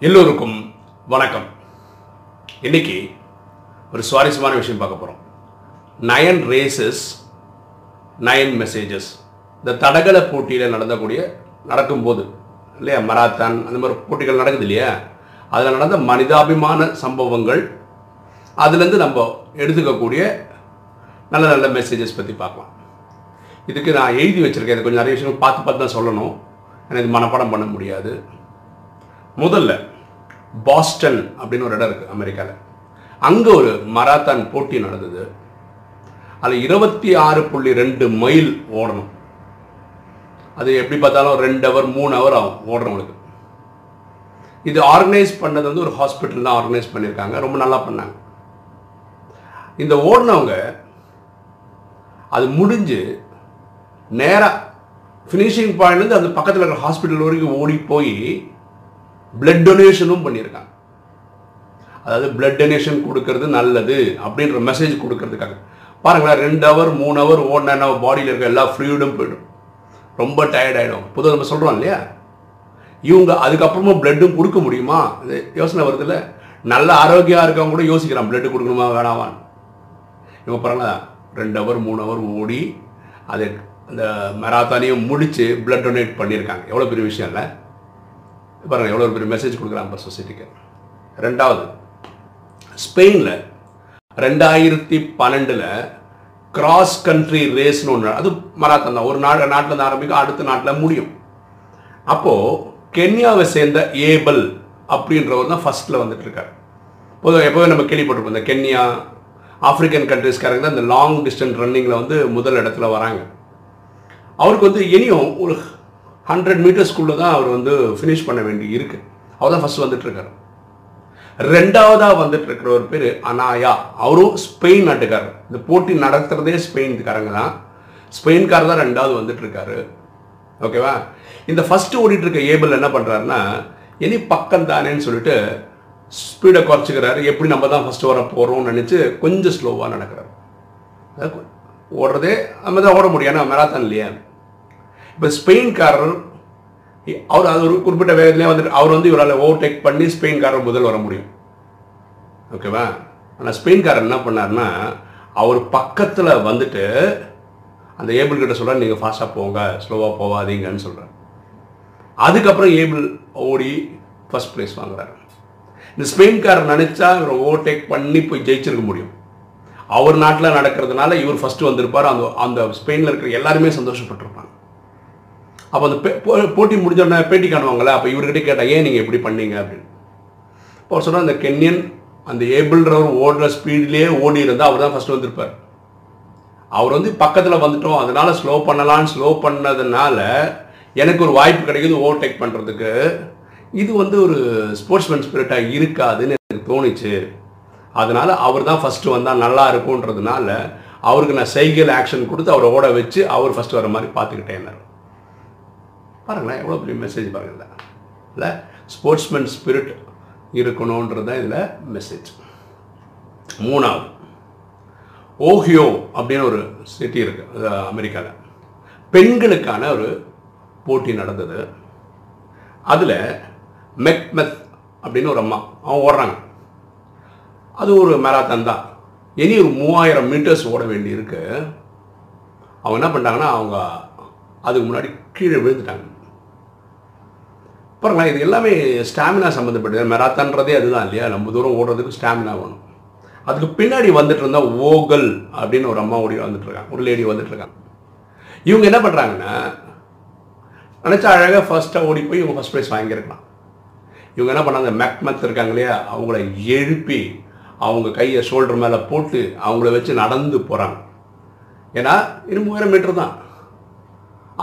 எல்லோருக்கும் வணக்கம். இன்னைக்கு ஒரு சுவாரஸ்யமான விஷயம் பார்க்க போகிறோம் நயன் ரேசஸ் நயன் மெசேஜஸ் இந்த தடகள போட்டியில் நடந்தக்கூடிய நடக்கும்போது இல்லையா மராத்தான் அந்த மாதிரி போட்டிகள் நடக்குது இல்லையா? அதில் நடந்த மனிதாபிமான சம்பவங்கள் அதுலேருந்து நம்ம எடுத்துக்கக்கூடிய நல்ல நல்ல மெசேஜஸ் பற்றி பார்க்கலாம். இதுக்கு நான் எழுதி வச்சுருக்கேன். இது கொஞ்சம் நிறைய விஷயங்கள் பார்த்து பார்த்து தான் சொல்லணும். எனக்கு மனப்பாடம் பண்ண முடியாது. முதல்ல பாஸ்டன் அப்படின்னு ஒரு இடம் இருக்குது அமெரிக்காவில் அங்கே ஒரு மராத்தான் போட்டி நடந்தது. அதில் இருபத்தி ஆறு புள்ளி ரெண்டு மைல் ஓடணும். அது எப்படி பார்த்தாலும் ரெண்டு ஹவர் மூணு ஹவர் ஆகும் ஓடுறவங்களுக்கு. இது ஆர்கனைஸ் பண்ணது வந்து ஒரு ஹாஸ்பிட்டல் தான் ஆர்கனைஸ் பண்ணியிருக்காங்க. ரொம்ப நல்லா பண்ணாங்க. இந்த ஓடினவங்க அது முடிஞ்சு நேராக ஃபினிஷிங் பாயிண்ட்லேருந்து அந்த பக்கத்தில் இருக்கிற ஹாஸ்பிட்டல் வரைக்கும் ஓடி போய் பிளட் டொனேஷனும் பண்ணியிருக்காங்க. அதாவது பிளட் டொனேஷன் கொடுக்கறது நல்லது அப்படின்ற மெசேஜ் கொடுக்கறதுக்காக. பாருங்களேன் ரெண்டு ஹவர் மூணு ஹவர் ஓடினா பாடியில் இருக்க எல்லா ஃப்ளூயிடும் போயிடும். ரொம்ப டயர்ட் ஆகிடும் பொதுவாக நம்ம சொல்கிறோம் இல்லையா? இவங்க அதுக்கப்புறமா பிளட்டும் கொடுக்க முடியுமா? இது யோசனை வருதுல்ல. நல்ல ஆரோக்கியமாக இருக்கவங்க கூட யோசிக்கிறான் பிளட் கொடுக்கணுமா வேணாமான்னு. இவங்க பாருங்களா ரெண்டு ஹவர் மூணு ஹவர் ஓடி அது அந்த மெராத்தானையும் முடித்து பிளட் டொனேட் பண்ணியிருக்காங்க. எவ்வளோ பெரிய விஷயம் இல்லை? பாருங்கள் எவ்வளோ பெரிய மெசேஜ் கொடுக்குறாங்க இப்போ சொசைட்டிக்கு ரெண்டாவது ஸ்பெயினில் ரெண்டாயிரத்தி பன்னெண்டில் கிராஸ் கண்ட்ரி ரேஸ்னு ஒன்று அது மராத்தான் தான். ஒரு நாடு நாட்டில் ஆரம்பிக்கும் அடுத்த நாட்டில் முடியும். அப்போது கென்யாவை சேர்ந்த ஏபல் அப்படின்றவர் தான் ஃபஸ்ட்டில் வந்துட்டு இருக்கார். பொதுவாக எப்போவே நம்ம கேள்விப்பட்டிருப்போம் இந்த கென்யா ஆப்பிரிக்கன் கண்ட்ரிஸ்காரங்க தான் இந்த லாங் டிஸ்டன்ஸ் ரன்னிங்கில் வந்து முதல் இடத்துல வராங்க. அவருக்கு வந்து இனியும் ஒரு ஹண்ட்ரட் மீட்டர்ஸ்க்குள்ளே தான் அவர் வந்து ஃபினிஷ் பண்ண வேண்டி இருக்கு. அவர் தான் ஃபஸ்ட் வந்துட்டுருக்காரு. ரெண்டாவதாக வந்துட்டு இருக்கிற ஒரு பேர் அனாயா. அவரும் ஸ்பெயின் நாட்டுக்காரர். இந்த போட்டி நடத்துகிறதே ஸ்பெயின்காரங்க தான். ஸ்பெயின்காரர் தான் ரெண்டாவது வந்துட்டு இருக்காரு ஓகேவா? இந்த ஃபஸ்ட்டு ஓடிட்டு இருக்க ஏபிள் என்ன பண்ணுறாருன்னா இனி பக்கம் தானேன்னு சொல்லிட்டு ஸ்பீடை குறைச்சிக்கிறாரு. எப்படி நம்ம தான் ஃபஸ்ட்டு வர போகிறோம்னு நினச்சி கொஞ்சம் ஸ்லோவாக நடக்கிறாரு. ஓடுறதே நம்ம தான் ஓட முடியும். ஏன்னா மெராத்தான் இல்லையா. இப்போ ஸ்பெயின்காரர் அவர் அது ஒரு குறிப்பிட்ட வேகத்திலே வந்துட்டு அவர் வந்து இவரால் ஓவர்டேக் பண்ணி ஸ்பெயின்காரர் முதல் வர முடியும். ஓகேவா ஆனால் ஸ்பெயின்காரர் என்ன பண்ணார்னா அவர் பக்கத்தில் வந்துட்டு அந்த ஏபிள் கிட்ட சொல்கிறார் நீங்கள் ஃபாஸ்ட்டாக போங்க ஸ்லோவாக போகாதீங்கன்னு சொல்கிறார் அதுக்கப்புறம் ஏபிள் ஓடி ஃபஸ்ட் ப்ரைஸ் வாங்குறாரு. இந்த ஸ்பெயின்காரர் நினச்சா இவர் ஓவர்டேக் பண்ணி போய் ஜெயிச்சிருக்க முடியும். அவர் நாட்டில் நடக்கிறதுனால இவர் ஃபஸ்ட்டு வந்திருப்பார். அந்த அந்த ஸ்பெயினில் இருக்கிற எல்லாருமே சந்தோஷப்பட்டிருப்பாங்க. அப்போ அந்த போட்டி முடிஞ்சோடனே பேட்டி காணுவாங்களே அப்போ இவர்கிட்ட கேட்டால் ஏன் நீங்கள் எப்படி பண்ணீங்க? அப்படின்னு. இப்போ அவர் சொன்னால் அந்த கென்யன் அந்த ஏபிள்ன்றவர் ஓடுற ஸ்பீட்லேயே ஓடி இருந்தால் அவர் தான் ஃபஸ்ட்டு வந்திருப்பார். அவர் வந்து பக்கத்தில் வந்துட்டோம் அதனால ஸ்லோ பண்ணலான்னு ஸ்லோ பண்ணதுனால எனக்கு ஒரு வாய்ப்பு கிடைக்குது ஓவர்டேக் பண்ணுறதுக்கு இது வந்து ஒரு ஸ்போர்ட்ஸ்மேன் ஸ்பிரிட்டாக இருக்காதுன்னு எனக்கு தோணுச்சு. அதனால் அவர் தான் ஃபஸ்ட்டு வந்தால் நல்லா இருக்கும்ன்றதுனால அவருக்கு நான் சைக்கிள் ஆக்ஷன் கொடுத்து அவரை ஓட வச்சு அவர் ஃபஸ்ட்டு வர மாதிரி பார்த்துக்கிட்டேன் பாருங்களேன் எவ்வளோ பெரிய மெசேஜ் பாருங்கள் இல்லை ஸ்போர்ட்ஸ்மேன் ஸ்பிரிட் இருக்கணுன்றது தான் இதில் மெசேஜ் மூணாவது ஓஹியோ அப்படின்னு ஒரு சிட்டி இருக்குது அமெரிக்காவில் பெண்களுக்கான ஒரு போட்டி நடந்தது. அதில் மெக்மெத் அப்படின்னு ஒரு அம்மா அவங்க ஓடுறாங்க. அது ஒரு மேராத்தான் தான். இனி ஒரு மூவாயிரம் மீட்டர்ஸ் ஓட வேண்டி இருக்கு அவங்க என்ன பண்ணிட்டாங்கன்னா அவங்க அதுக்கு முன்னாடி கீழே விழுந்துட்டாங்க. பாருங்களேன் இது எல்லாமே ஸ்டாமினா சம்மந்தப்பட்டது மெராத்தான்றதே அதுதான் இல்லையா? நம்ம தூரம் ஓடுறதுக்கு ஸ்டாமினா வேணும். அதுக்கு பின்னாடி வந்துட்டு இருந்தா ஓகல் அப்படின்னு ஒரு அம்மா ஓடி வந்துட்டு இருக்காங்க. ஒரு லேடி வந்துட்டு இருக்காங்க. இவங்க என்ன பண்ணுறாங்கன்னா நினச்சா அழகாக ஃபர்ஸ்ட்டாக ஓடி போய் இவங்க ஃபஸ்ட் ப்ரைஸ் வாங்கியிருக்கலாம். இவங்க என்ன பண்ணாங்க மேக்மத் இருக்காங்க இல்லையா? அவங்கள எழுப்பி அவங்க கையை ஷோல்டர் மேலே போட்டு அவங்கள வச்சு நடந்து போகிறாங்க ஏன்னா இது மூவாயிரம் மீட்டர் தான்.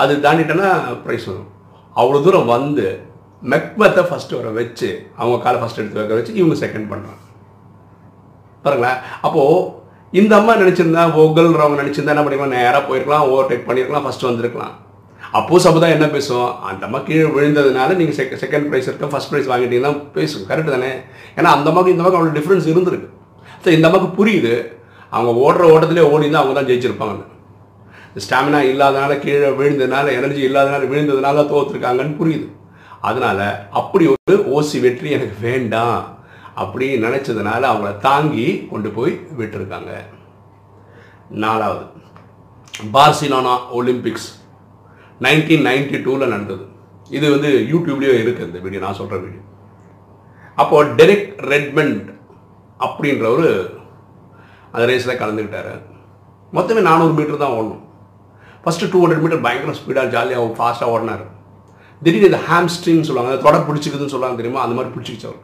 அது தாண்டிட்டேன்னா ப்ரைஸ் வரும். அவ்வளோ தூரம் வந்து மெக்மத்தை ஃபஸ்ட்டு வர வச்சு அவங்க காலை ஃபஸ்ட் எடுத்து வைக்க வச்சு இவங்க செகண்ட் பண்ணுறாங்க பாருங்களேன். அப்போது இந்த அம்மா நினச்சிருந்தா ஓகல்ன்றவங்க நினச்சிருந்தா என்ன பண்ணிக்கலாம்? நேராக போயிருக்கலாம் ஓவர்டேக் பண்ணியிருக்கலாம் ஃபஸ்ட்டு வந்திருக்கலாம். அப்போது சமுதாயம் என்ன பேசும்? அந்த அம்மா கீழே விழுந்ததுனால நீங்கள் செக செகண்ட் ப்ரைஸ் இருக்க ஃபஸ்ட் ப்ரைஸ் வாங்கிட்டீங்கன்னா பேசும். கரெக்டு தானே? ஏன்னா அந்த அம்மாவுக்கு இந்த அம்மாவுக்கு அவ்வளோ டிஃப்ரென்ஸ் இருந்திருக்கு. ஸோ இந்த அம்மாவுக்கு புரியுது. அவங்க ஓடுற ஓட்டத்திலே ஓடி தான் அவங்க தான் ஜெயிச்சிருப்பாங்க ஸ்டாமினா இல்லாதனால கீழே விழுந்ததுனால எனர்ஜி இல்லாதனால விழுந்ததுனால தோத்துருக்காங்கன்னு புரியுது. அதனால் அப்படி ஒரு ஓசி வெற்றி எனக்கு வேண்டாம் அப்படி நினச்சதுனால அவங்கள தாங்கி கொண்டு போய் விட்டுருக்காங்க. நாலாவது பார்சிலோனா ஒலிம்பிக்ஸ் நைன்டீன் நைன்டி டூவில் நடந்தது. இது வந்து யூடியூப்லேயும் இருக்குது இந்த வீடியோ நான் சொல்கிற வீடியோ. அப்போ டெரிக் ரெட்மண்ட் அப்படின்றவர் அந்த ரேஸில் கலந்துக்கிட்டார். மொத்தமே நானூறு மீட்டர் தான் ஓடணும். ஃபஸ்ட்டு டூ ஹண்ட்ரட் மீட்டர் பயங்கர ஸ்பீடாக ஜாலியாக ஃபாஸ்ட்டாக ஓடினார். திடீர்னு இந்த ஹாம்ஸ்ட்ரிங் சொல்லுவாங்க அதை தொட பிடிச்சிக்குதுன்னு சொல்லுவாங்க தெரியுமா? அந்த மாதிரி பிடிச்சிக்கிச்சு அவர்.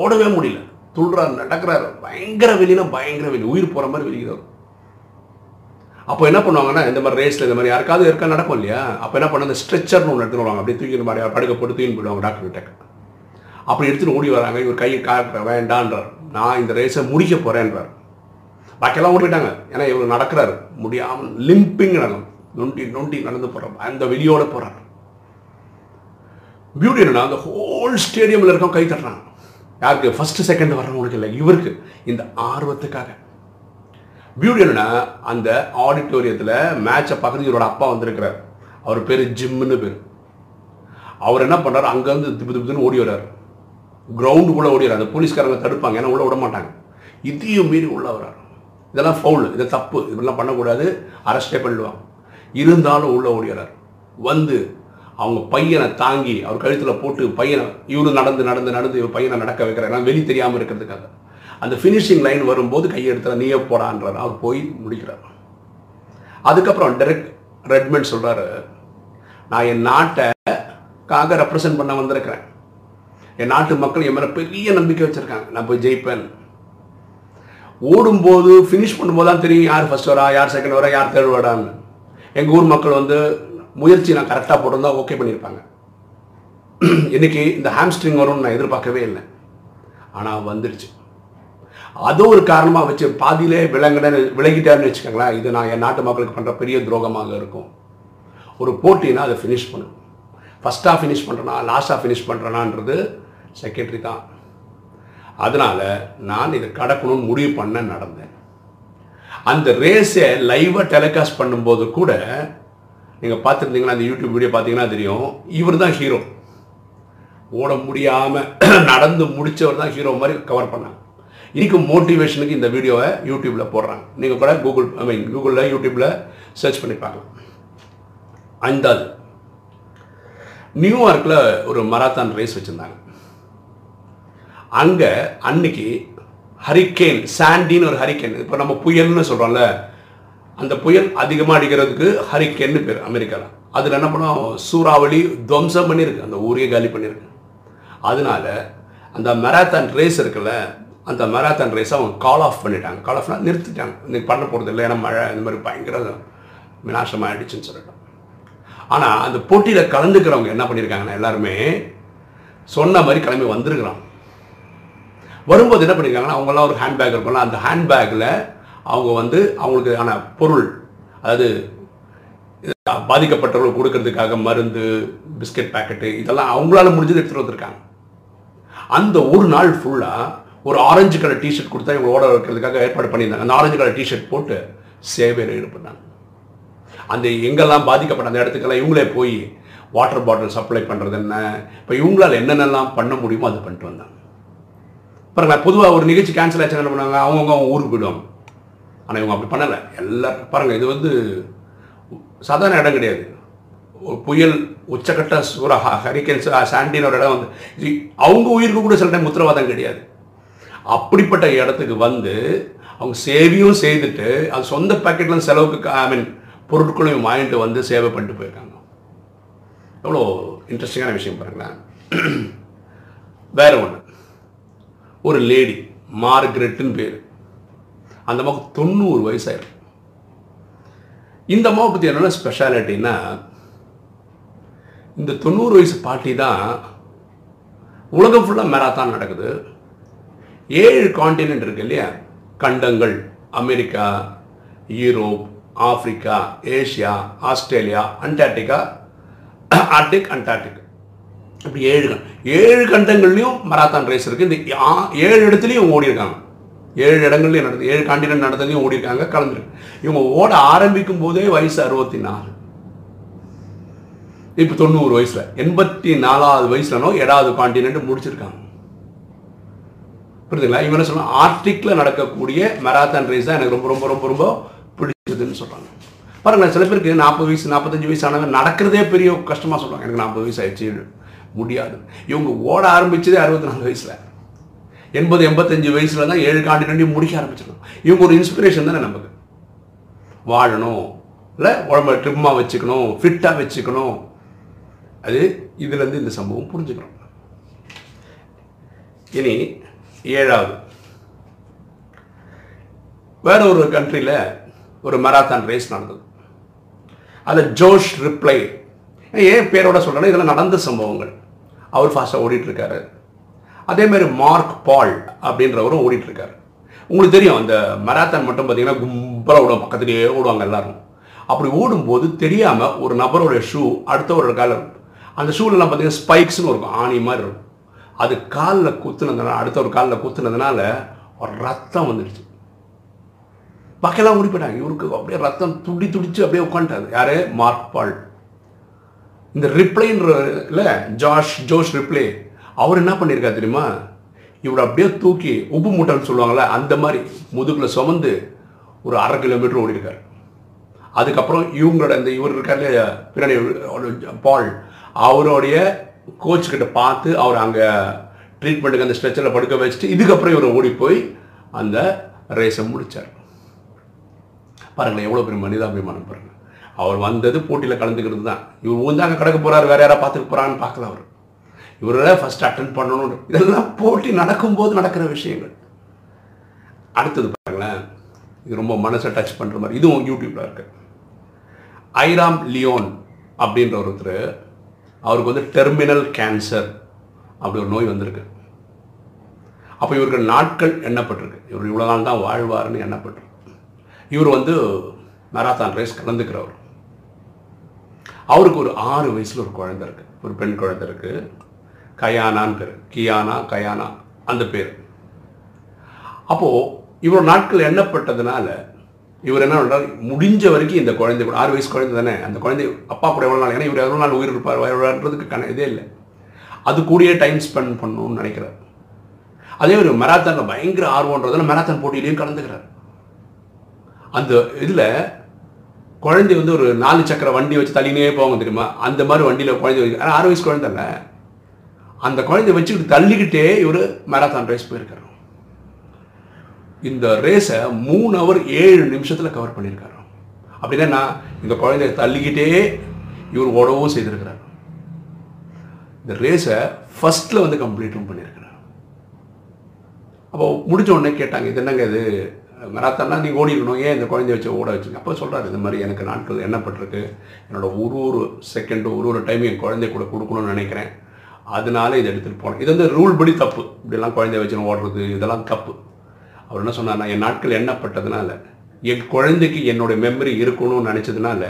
ஓடவே முடியல. துள்ளுறாரு நடக்கிறாரு. பயங்கர வெளினா பயங்கர வெளி. உயிர் போகிற மாதிரி வெளிக்குது அப்போ என்ன பண்ணுவாங்கன்னா இந்த மாதிரி ரேஸில் இந்த மாதிரி யாருக்காவது இருக்கா நடக்கும் இல்லையா? அப்போ என்ன பண்ண அந்த ஸ்ட்ரெச்சர்னு ஒன்று எடுத்துன்னு வருவாங்க. அப்படியே தூக்கிட்டு மாதிரி படுக்க போட்டு தூக்கின்னு போயிடுவாங்க டாக்டர் கிட்ட. அப்படி எடுத்துன்னு ஓடி வராங்க. இவர் கையை காட்டுற வேண்டான்றார். நான் இந்த ரேஸை முடிக்க போகிறேன்றார் பாக்கியெல்லாம் ஓடிட்டாங்க. ஏன்னா இவர் நடக்கிறாரு. முடியாமல் லிம்பிங் நடக்கும் நொண்டி நொண்டி நடந்து போகிறார் அந்த வெளியோட போகிறார் பியூட்டி என்னன்னா அந்த ஹோல் ஸ்டேடியமில் இருக்கவங்க கை தட்டுறாங்க யாருக்கு? ஃபஸ்ட்டு செகண்ட் வர்றவங்களுக்கு இல்லை. இவருக்கு. இந்த ஆர்வத்துக்காக. பியூட்டி என்னன்னா அந்த ஆடிட்டோரியத்தில் மேட்சை பார்க்குறது இவரோட அப்பா வந்திருக்கிறார். அவர் பேர் ஜிம்னு பேர். அவர் என்ன பண்ணுறாரு அங்கேருந்து திப்பு திப்புன்னு ஓடி வர்றாரு. கிரவுண்டுக்குள்ளே ஓடிறாரு அந்த போலீஸ்காரங்க தடுப்பாங்க. ஏன்னா உள்ளே விட மாட்டாங்க. இதையும் மீறி உள்ள வர்றாரு. இதெல்லாம் ஃபவுல் இது தப்பு. இதெல்லாம் பண்ணக்கூடாது. அரெஸ்டே பண்ணிடுவாங்க. இருந்தாலும் உள்ளே ஓடிறாரு வந்து அவங்க பையனை தாங்கி அவர் கழுத்தில் போட்டு பையனை இவரு நடந்து நடந்து நடந்து இவர் பையனை நடக்க வைக்கிறார். வெளி தெரியாமல் இருக்கிறதுக்காக. அந்த ஃபினிஷிங் லைன் வரும்போது கையெடுத்துல நீயே போடான்றார். அவர் போய் முடிக்கிறார். அதுக்கப்புறம் டெரெக்ட் ரெட்மெண்ட் சொல்கிறாரு நான் என் நாட்டைக்காக ரெப்ரசன்ட் பண்ண வந்திருக்கிறேன். என் நாட்டு மக்கள் என் மேலே பெரிய நம்பிக்கை வச்சுருக்காங்க. நான் போய் ஜெயிப்பேன். ஓடும்போது ஃபினிஷ் பண்ணும்போது தான் தெரியும் யார் ஃபர்ஸ்ட் வரா யார் செகண்ட் வரா யார் தேர்ட் வரான்னு எங்கள் ஊர் மக்கள் வந்து முயற்சி நான் கரெக்டாக போட்டிருந்தா ஓகே பண்ணியிருப்பாங்க. இன்னைக்கு இந்த ஹாம்ஸ்ட்ரிங் வரும்னு நான் எதிர்பார்க்கவே இல்லை. ஆனால் வந்துடுச்சு அது ஒரு காரணமாக வச்சு பாதியிலே விளங்கின விலகிட்டாருன்னு வச்சுக்கோங்களேன் இது நான் என் நாட்டு மக்களுக்கு பண்ணுற பெரிய துரோகமாக இருக்கும். ஒரு போட்டினா அதை ஃபினிஷ் பண்ணும் ஃபஸ்ட்டாக ஃபினிஷ் பண்ணுறேனா லாஸ்ட்டாக ஃபினிஷ் பண்ணுறேனான்றது செக்ரட்டரி தான். அதனால் நான் இதை கடக்கணும்னு முடிவு பண்ண நடந்தேன். அந்த ரேஸை லைவாக டெலிகாஸ்ட் பண்ணும்போது கூட நீங்கள் பார்த்துருந்தீங்கன்னா அந்த யூடியூப் வீடியோ பார்த்தீங்கன்னா தெரியும். இவர் தான் ஹீரோ ஓட முடியாமல் நடந்து முடித்தவர் தான் ஹீரோ மாதிரி கவர் பண்ணாங்க. இன்றைக்கும் மோட்டிவேஷனுக்கு இந்த வீடியோவை யூடியூப்பில் போடுறாங்க. நீங்கள் கூட கூகுள் ஐ மீன் கூகுளில் யூடியூப்பில் சர்ச் பண்ணி பார்க்கலாம். ஐந்தாவது. நியூயார்க்கில் ஒரு மராத்தான் ரேஸ் வச்சுருந்தாங்க. அங்கே அன்னைக்கு ஹரிக்கேன் சாண்டின்னு ஒரு ஹரிக்கேன் இப்போ நம்ம புயல்னு சொல்கிறோம்ல அந்த புயல் அதிகமாக அடிக்கிறதுக்கு ஹரிக்கேன்னு பேர் அமெரிக்காவில் அதில் என்ன பண்ணோம்? சூறாவளி துவம்சம் பண்ணியிருக்கு அந்த ஊரையே காலி பண்ணியிருக்கு அதனால அந்த மெராத்தான் ரேஸ் இருக்குல்ல அந்த மெராத்தான் ரேஸை அவங்க கால் ஆஃப் பண்ணிட்டாங்க. கால் ஆஃப்னா நிறுத்திட்டாங்க. இன்னைக்கு பண்ண போகிறது இல்லை ஏன்னா மழை இந்த மாதிரி பயங்கர விநாசமாக ஆயிடுச்சுன்னு சொல்லிட்டோம். ஆனால் அந்த போட்டியில் கலந்துக்கிறவங்க என்ன பண்ணியிருக்காங்கன்னா எல்லாருமே சொன்ன மாதிரி கிளம்பி வந்திருக்கிறாங்க. வரும்போது என்ன பண்ணியிருக்காங்கன்னா அவங்கெல்லாம் ஒரு ஹேண்ட்பேக் இருக்கும்ல அந்த ஹேண்ட்பேக்கில் அவங்க வந்து அவங்களுக்கு ஆன பொருள் அதாவது பாதிக்கப்பட்டவர்கள் கொடுக்கறதுக்காக மருந்து பிஸ்கட் பேக்கெட்டு இதெல்லாம் அவங்களால முடிஞ்சது எடுத்துகிட்டு வந்திருக்காங்க. அந்த ஒரு நாள் ஃபுல்லாக ஒரு ஆரஞ்சு கலர் டிஷர்ட் கொடுத்தா இவங்க ஓட வைக்கிறதுக்காக ஏற்பாடு பண்ணியிருந்தாங்க. அந்த ஆரஞ்சு கலர் டிஷர்ட் போட்டு சேவையில் ஈடுபட்டாங்க. அந்த எங்கெல்லாம் பாதிக்கப்பட்ட அந்த இடத்துக்கெல்லாம் இவங்களே போய் வாட்டர் பாட்டில் சப்ளை பண்ணுறது என்ன இப்போ இவங்களால் என்னென்னலாம் பண்ண முடியுமோ அது பண்ணிட்டு வந்தாங்க. பாருங்க பொதுவாக ஒரு நிகழ்ச்சி கேன்சல் ஆச்சு என்ன பண்ணுவாங்க? அவங்கவுங்க அவங்க ஊருக்கு போயிடுவாங்க. ஆனால் இவங்க அப்படி பண்ணலை. எல்லாரும் பாருங்கள் இது வந்து சாதாரண இடம் கிடையாது. புயல் உச்சக்கட்ட சூற ஹரிக்கன்ஸ் சாண்டின் ஒரு இடம் வந்து இது அவங்க உயிருக்கு கூட சில டைம் உத்தரவாதம் கிடையாது. அப்படிப்பட்ட இடத்துக்கு வந்து அவங்க சேவையும் செய்துட்டு அது சொந்த பேக்கெட்லாம் செலவுக்கு ஐ மீன் பொருட்களையும் வாங்கிட்டு வந்து சேவை பண்ணிட்டு போயிருக்காங்க. எவ்வளோ இன்ட்ரெஸ்டிங்கான விஷயம் பாருங்களேன். வேற ஒன்று ஒரு லேடி மார்க்ரெட்டுன்னு பேர். அந்த அம்மாவுக்கு தொண்ணூறு வயசாயிடும் இந்த அம்மாவை பற்றி என்னென்ன ஸ்பெஷாலிட்டின்னா இந்த தொண்ணூறு வயசு பாட்டி தான் உலகம் ஃபுல்லாக மேராத்தான் நடக்குது. ஏழு காண்டினென்ட் இருக்கு இல்லையா? கண்டங்கள் America Europe Africa Asia Australia Antarctica Arctic Antarctic. இப்படி ஏழு ஏழு கண்டங்கள்லையும் மராத்தான் ரேஸ் இருக்குது இந்த ஏழு இடத்துலையும் ஓடிருக்காங்க ஏழு இடங்கள்லையும் நடந்து ஏழு காண்டினென்ட் நடந்ததையும் ஓடிருக்காங்க கலந்துருக்கு. இவங்க ஓட ஆரம்பிக்கும் போதே வயசு அறுபத்தி நாலு இப்போ தொண்ணூறு வயசில் எண்பத்தி நாலாவது வயசுலனோ ஏழாவது காண்டினென்ட் முடிச்சிருக்காங்க. புரியுதுங்களா? இவங்க என்ன சொல்லுவாங்க ஆர்டிக்ல நடக்கக்கூடிய மெராத்தான் ரேஸ் தான் எனக்கு ரொம்ப ரொம்ப ரொம்ப ரொம்ப பிடிச்சதுன்னு சொல்கிறாங்க பாருங்களேன் சில பேருக்கு நாற்பது வயசு நாற்பத்தஞ்சு வயசு ஆனவங்க நடக்கிறதே பெரிய கஷ்டமாக சொல்லுவாங்க எனக்கு நாற்பது வயசு ஆயிடுச்சு முடியாது. இவங்க ஓட ஆரம்பிச்சதே அறுபத்தி நாலு வயசில். எண்பது எண்பத்தஞ்சு வயசுல தான் ஏழு காண்டினென்ட்டையும் முடிக்க ஆரம்பிச்சிடணும் இவங்க ஒரு இன்ஸ்பிரேஷன் தானே நமக்கு. வாழணும். இல்லை உடம்ப ட்ரிம்மாக வச்சுக்கணும் ஃபிட்டாக வச்சுக்கணும். அது இதுலேருந்து இந்த சம்பவம் புரிஞ்சுக்கிறோம். இனி ஏழாவது. வேற ஒரு கண்ட்ரியில் ஒரு மராத்தான் ரேஸ் நடந்தது. அது ஜோஷ் ரிப்ளை. ஏன் பேரோட சொல்கிறேன்னா இதெல்லாம் நடந்த சம்பவங்கள். அவர் ஃபாஸ்ட்டாக ஓடிட்டுருக்காரு அதே மாதிரி மார்க் பால் அப்படின்றவரும் ஓடிட்டு இருக்காரு உங்களுக்கு தெரியும் அந்த மராத்தான் மட்டும் பார்த்தீங்கன்னா கும்பலாக ஓடும் பக்கத்துலேயே ஓடுவாங்க எல்லாரும். அப்படி ஓடும்போது தெரியாமல் ஒரு நபரோட ஷூ அடுத்தவரோட காலில் அந்த ஷூலெலாம் பார்த்தீங்கன்னா ஸ்பைக்ஸ்னு இருக்கும் ஆணி மாதிரி இருக்கும். அது காலில் குத்துனதுனால அடுத்த ஒரு காலில் குத்துனதுனால ஒரு ரத்தம் வந்துடுச்சு. பக்கெல்லாம் ஓடி போயிட்டாங்க. இவருக்கு அப்படியே ரத்தம் துடி துடிச்சு அப்படியே உட்காந்துட்டாரு. யாரு? Mark Paul. இந்த ரிப்ளைன்ற இல்லை ஜாஷ் ஜோஷ் ரிப்ளே. அவர் என்ன பண்ணியிருக்காரு தெரியுமா? இவரை அப்படியே தூக்கி உப்பு மூட்டைன்னு சொல்லுவாங்கள்ல அந்த மாதிரி முதுகில் சுமந்து ஒரு அரை கிலோமீட்டர் ஓடிருக்கார். அதுக்கப்புறம் இவங்களோட இந்த இவர் இருக்காரு பின்னாடி பால் அவருடைய கோச் கிட்ட பார்த்து அவர் அங்கே ட்ரீட்மெண்ட்டுக்கு அந்த ஸ்ட்ரெச்சரில் படுக்க வச்சுட்டு இதுக்கப்புறம் இவர் ஓடி போய் அந்த ரேஸை முடித்தார் பாருங்களேன் எவ்வளோ பெரிய மனிதாபிமானம் பாருங்க. அவர் வந்தது போட்டியில் கலந்துக்கிறது தான் இவர் ஊந்தாங்க கிடக்க போறாரு வேற யாராவது பார்த்துக்க போகிறான்னு பார்க்கல அவர். இவரை ஃபர்ஸ்ட் அட்டன் பண்ணணும் இதெல்லாம் போட்டி நடக்கும்போது நடக்கிற விஷயங்கள். அடுத்தது பாருங்களேன். இது ரொம்ப மனசை டச் பண்ற மாதிரி. இதுவும் யூடியூப்ல இருக்கு. ஐராம் லியோன் அப்படின்ற ஒருத்தர் அவருக்கு வந்து டெர்மினல் கேன்சர் அப்படி ஒரு நோய் வந்திருக்கு. அப்போ இவருக்கு நாட்கள் எண்ணப்பட்டிருக்கு. இவர் இவ்வளோ நாள் தான் வாழ்வார்னு எண்ணப்பட்டிருக்கு. இவர் வந்து மராத்தான் ரேஸ் கலந்துக்கிறவர். அவருக்கு ஒரு ஆறு வயசுல ஒரு குழந்தை இருக்கு. ஒரு பெண் குழந்தை இருக்கு. கயானான்னு பேர் கியானா கயானா அந்த பேர். அப்போது இவ்வளோ நாட்கள் எண்ணப்பட்டதுனால இவர் என்ன பண்ணுறாரு முடிஞ்ச வரைக்கும் இந்த குழந்தை ஆறு வயசு குழந்தை தானே அந்த குழந்தை அப்பா கூட எவ்வளோ நாள் ஏன்னா இவர் எவ்வளோ நாள் உயிர் இருப்பார் வாழ்றதுக்கு கண இதே இல்லை. அது கூடயே டைம் ஸ்பெண்ட் பண்ணணும்னு நினைக்கிறார். அதே ஒரு மெராத்தானில் பயங்கர ஆர்வம்ன்றதுல மெராத்தான் போட்டியிலையும் கலந்துக்கிறார். அந்த இதில் குழந்தை வந்து ஒரு நாலு சக்கர வண்டி வச்சு தள்ளினே போவாங்க தெரியுமா? அந்த மாதிரி வண்டியில் குழந்தை வச்சு ஆறு வயசு குழந்தை இல்லை. அந்த குழந்தைய வச்சுக்கிட்டு தள்ளிக்கிட்டே இவர் மேரத்தான் ரேஸ் போயிருக்காரு. இந்த ரேஸை மூணு ஹவர் ஏழு நிமிஷத்தில் கவர் பண்ணியிருக்காரு. அப்படின்னா நான் இந்த குழந்தைய தள்ளிக்கிட்டே இவர் ஓடவும் செய்திருக்கிறார். இந்த ரேஸை ஃபஸ்ட்டில் வந்து கம்ப்ளீட்டும் பண்ணியிருக்கிறார். அப்போ முடிஞ்ச உடனே கேட்டாங்க இது என்னங்க இது? மராத்தானா நீ ஓடிக்கணும் ஏன் இந்த குழந்தைய வச்சு ஓட வச்சுங்க? அப்போ சொல்கிறாரு இந்த மாதிரி எனக்கு நாட்கள் என்னப்பட்டிருக்கு என்னோட ஒரு ஒரு செகண்டு ஒரு ஒரு டைம் என் குழந்தை கூட கொடுக்கணும்னு நினைக்கிறேன். அதனால இதை எடுத்துகிட்டு போனேன் இது வந்து ரூல் படி தப்பு. இப்படிலாம் குழந்தைய வச்சுன்னு ஓடுறது இதெல்லாம் தப்பு. அவர் என்ன சொன்னார் என் நாட்கள் எண்ணப்பட்டதுனால என் குழந்தைக்கு என்னுடைய மெமரி இருக்கணும்னு நினச்சதுனால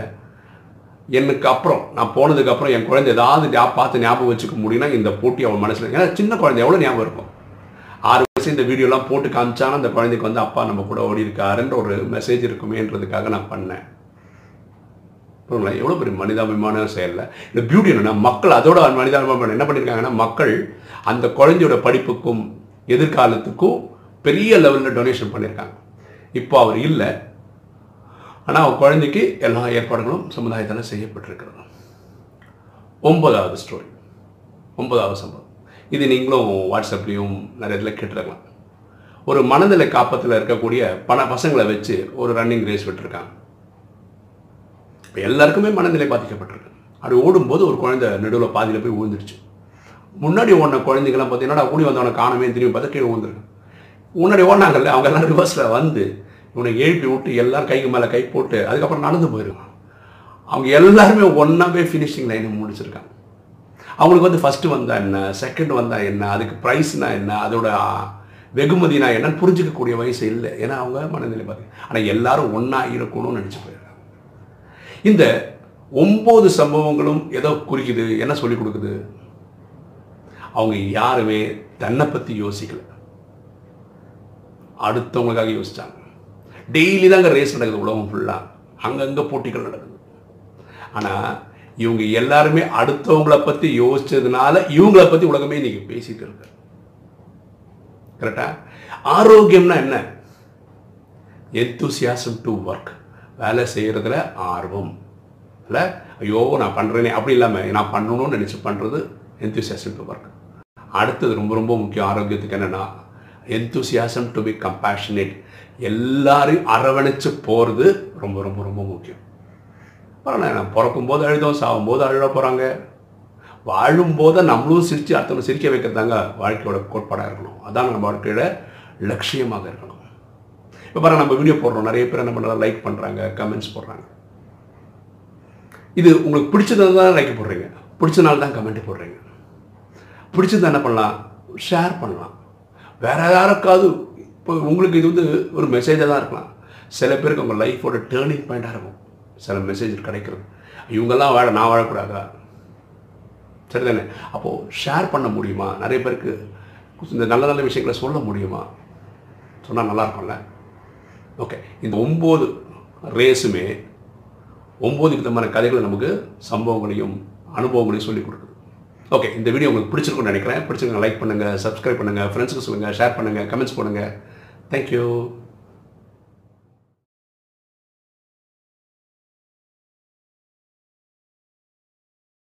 எனக்கு அப்புறம் நான் போனதுக்கப்புறம் என் குழந்தை ஏதாவது ஞா- பார்த்து ஞாபகம் வச்சுக்க முடியும்னா இந்த போட்டி அவன் மனசில் ஏன்னா சின்ன குழந்தை எவ்வளோ ஞாபகம் இருக்கும்? ஆறு வயசு இந்த வீடியோலாம் போட்டு காமிச்சானா அந்த குழந்தைக்கு வந்து அப்பா நம்ம கூட ஓடி இருக்காருன்ற ஒரு மெசேஜ் இருக்குமேன்றதுக்காக நான் பண்ணேன். எவ்வளோ பெரிய மனிதாபிமான செயலில்? இந்த பியூட்டி என்னன்னா மக்கள் அதோட மனிதாபிமான என்ன பண்ணியிருக்காங்கன்னா மக்கள் அந்த குழந்தையோட படிப்புக்கும் எதிர்காலத்துக்கும் பெரிய லெவலில் டொனேஷன் பண்ணியிருக்காங்க இப்போ அவர் இல்லை. ஆனால் அவர் குழந்தைக்கு எல்லா ஏற்பாடுகளும் சமுதாயத்தால் செய்யப்பட்டிருக்கிறது. ஒன்பதாவது ஸ்டோரி ஒன்பதாவது சம்பவம். இது நீங்களும் வாட்ஸ்அப்லேயும் நிறைய இதில் கேட்டுருக்கலாம். ஒரு மனநிலை காப்பத்தில் இருக்கக்கூடிய பண பசங்களை வச்சு ஒரு ரன்னிங் ரேஸ் விட்டுருக்காங்க. இப்போ எல்லாருக்குமே மனநிலை பாதிக்கப்பட்டிருக்கு. அப்படி ஓடும்போது ஒரு குழந்தை நடுவில் பாதியில் போய் விழுந்துருச்சு. முன்னாடி ஓடின குழந்தைங்களாம் பார்த்தீங்கன்னா கூடி வந்தவனை காணமே திரும்பி பார்த்தா கீழே விழுந்துருக்கு. முன்னாடி ஓடினாங்கல்ல அவங்க எல்லாம் ரிவர்ஸில் வந்து இவனை எழுப்பி விட்டு எல்லாரும் கைக்கு மேலே கை போட்டு அதுக்கப்புறம் நடந்து போயிருக்கான். அவங்க எல்லாருமே ஒன்றாவே ஃபினிஷிங் லைனை முடிச்சிருக்காங்க. அவங்களுக்கு வந்து ஃபஸ்ட்டு வந்தால் என்ன செகண்ட் வந்தால் என்ன அதுக்கு ப்ரைஸ்னா என்ன அதோட வெகுமதினா என்னன்னு புரிஞ்சிக்கக்கூடிய வயசு இல்லை. ஏன்னா அவங்க மனநிலை பார்த்து ஆனால் எல்லாரும் ஒன்றா இருக்கணும்னு நினச்சி போயிருக்காங்க இந்த ஒம்பது சம்பவங்களும் எதோ குறிக்குது என்ன சொல்லி கொடுக்குது? அவங்க யாருமே தன்னை பற்றி யோசிக்கல. அடுத்தவங்களுக்காக யோசிச்சாங்க. டெய்லி தாங்க ரேஸ் நடக்குது உலகம் ஃபுல்லாக அங்கங்கே போட்டிகள் நடக்குது. ஆனால் இவங்க எல்லாருமே அடுத்தவங்கள பற்றி யோசிச்சதுனால இவங்கள பற்றி உலகமே இன்னைக்கு பேசிட்டு இருக்கு. கரெக்டா ஆரோக்கியம்னா என்ன? எந்தூசியாசம் டு ஒர்க் வேலை செய்கிறதுல ஆர்வம். இல்லை ஐயோ நான் பண்ணுறேனே அப்படி இல்லாமல் நான் பண்ணணும்னு நினச்சி பண்ணுறது எந்தூசியாசம் டு ஒர்க் அடுத்தது ரொம்ப ரொம்ப முக்கியம் ஆரோக்கியத்துக்கு என்னென்னா எந்தூசியாசம் டு பி கம்பேஷனேட் எல்லாரையும் அரவணைச்சு போகிறது ரொம்ப ரொம்ப ரொம்ப முக்கியம். பரவாயில்ல நான் பிறக்கும் போது அழுதோம் சாகும் போது அழுத போகிறாங்க வாழும்போது நம்மளும் சிரித்து அடுத்தவங்க சிரிக்க வைக்கிறதாங்க வாழ்க்கையோட கோட்பாடாக இருக்கணும். அதான் நம்ம வாழ்க்கையோட லட்சியமாக இருக்கணும். இப்போ பாருங்க நம்ம வீடியோ போடுறோம். நிறைய பேர் என்ன பண்ணுறாங்க லைக் பண்ணுறாங்க கமெண்ட்ஸ் போடுறாங்க. இது உங்களுக்கு பிடிச்சதுனால தான் லைக் போடுறீங்க. பிடிச்சனால தான் கமெண்ட் போடுறீங்க. பிடிச்சது என்ன பண்ணலாம்? ஷேர் பண்ணலாம். வேற யாருக்காவது இப்போ உங்களுக்கு இது வந்து ஒரு மெசேஜாக தான் இருக்கலாம். சில பேருக்கு உங்கள் லைஃபோட டேர்னிங் பாயிண்டாக இருக்கும். சில மெசேஜ் கிடைக்கிறது இவங்கெல்லாம் வாழ நான் வாழக்கூடாதா? சரிதானே? அப்போது ஷேர் பண்ண முடியுமா? நிறைய பேருக்கு இந்த நல்ல நல்ல விஷயங்களை சொல்ல முடியுமா? சொன்னால் நல்லா இருக்கும்ல. ஓகே இந்த ஒம்பது ரேஸுமே ஒம்பது விதமான கதைகளை நமக்கு சம்பவங்களையும் அனுபவங்களையும் சொல்லிக் கொடுக்குது. ஓகே இந்த வீடியோ உங்களுக்கு பிடிச்சிருக்கும்னு நினைக்கிறேன். பிடிச்சிருக்கேன் லைக் பண்ணுங்கள் சப்ஸ்கிரைப் பண்ணுங்கள் ஃப்ரெண்ட்ஸுக்கு சொல்லுங்கள் ஷேர் பண்ணுங்கள் கமெண்ட்ஸ் பண்ணுங்கள் தேங்க்யூ